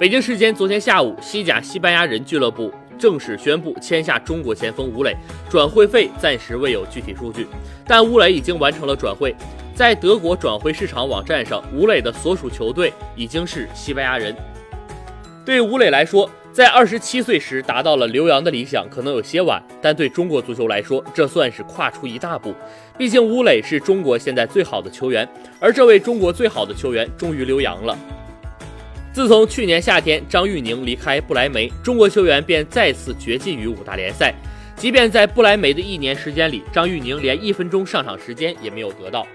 北京时间昨天下午，西甲西班牙人俱乐部正式宣布签下中国前锋吴磊，转会费暂时未有具体数据，但吴磊已经完成了转会。在德国转会市场网站上，吴磊的所属球队已经是西班牙人。对吴磊来说，在二十七岁时达到了留洋的理想，可能有些晚，但对中国足球来说，这算是跨出一大步。毕竟吴磊是中国现在最好的球员，而这位中国最好的球员终于留洋了。自从去年夏天张玉宁离开不来梅，中国球员便再次绝迹于五大联赛。即便在不来梅的一年时间里，张玉宁连一分钟上场时间也没有得到。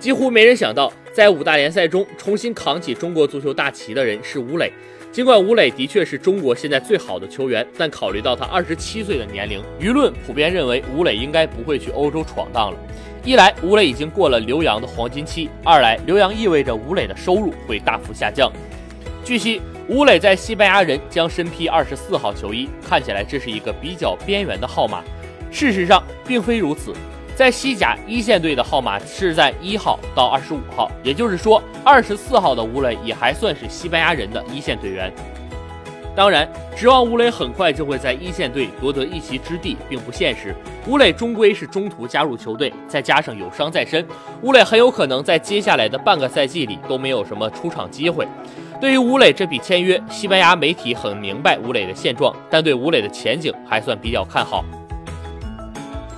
几乎没人想到，在五大联赛中重新扛起中国足球大旗的人是吴磊。尽管吴磊的确是中国现在最好的球员，但考虑到他二十七岁的年龄，舆论普遍认为吴磊应该不会去欧洲闯荡了。一来，吴磊已经过了留洋的黄金期；二来，留洋意味着吴磊的收入会大幅下降。据悉，吴磊在西班牙人将身披二十四号球衣，看起来这是一个比较边缘的号码。事实上，并非如此。在西甲一线队的号码是在一号到二十五号，也就是说，二十四号的吴磊也还算是西班牙人的一线队员。当然，指望吴磊很快就会在一线队夺得一席之地，并不现实。吴磊终归是中途加入球队，再加上有伤在身，吴磊很有可能在接下来的半个赛季里都没有什么出场机会。对于吴磊这笔签约，西班牙媒体很明白吴磊的现状，但对吴磊的前景还算比较看好。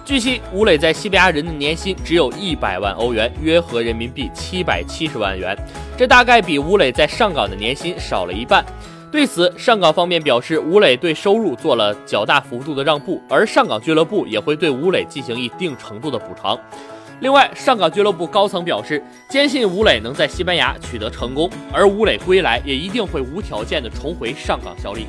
据悉，吴磊在西班牙人的年薪只有一百万欧元，约合人民币七百七十万元，这大概比吴磊在上港的年薪少了一半。对此，上港方面表示，吴磊对收入做了较大幅度的让步，而上港俱乐部也会对吴磊进行一定程度的补偿。另外，上港俱乐部高层表示，坚信吴磊能在西班牙取得成功，而吴磊归来也一定会无条件的重回上港效力。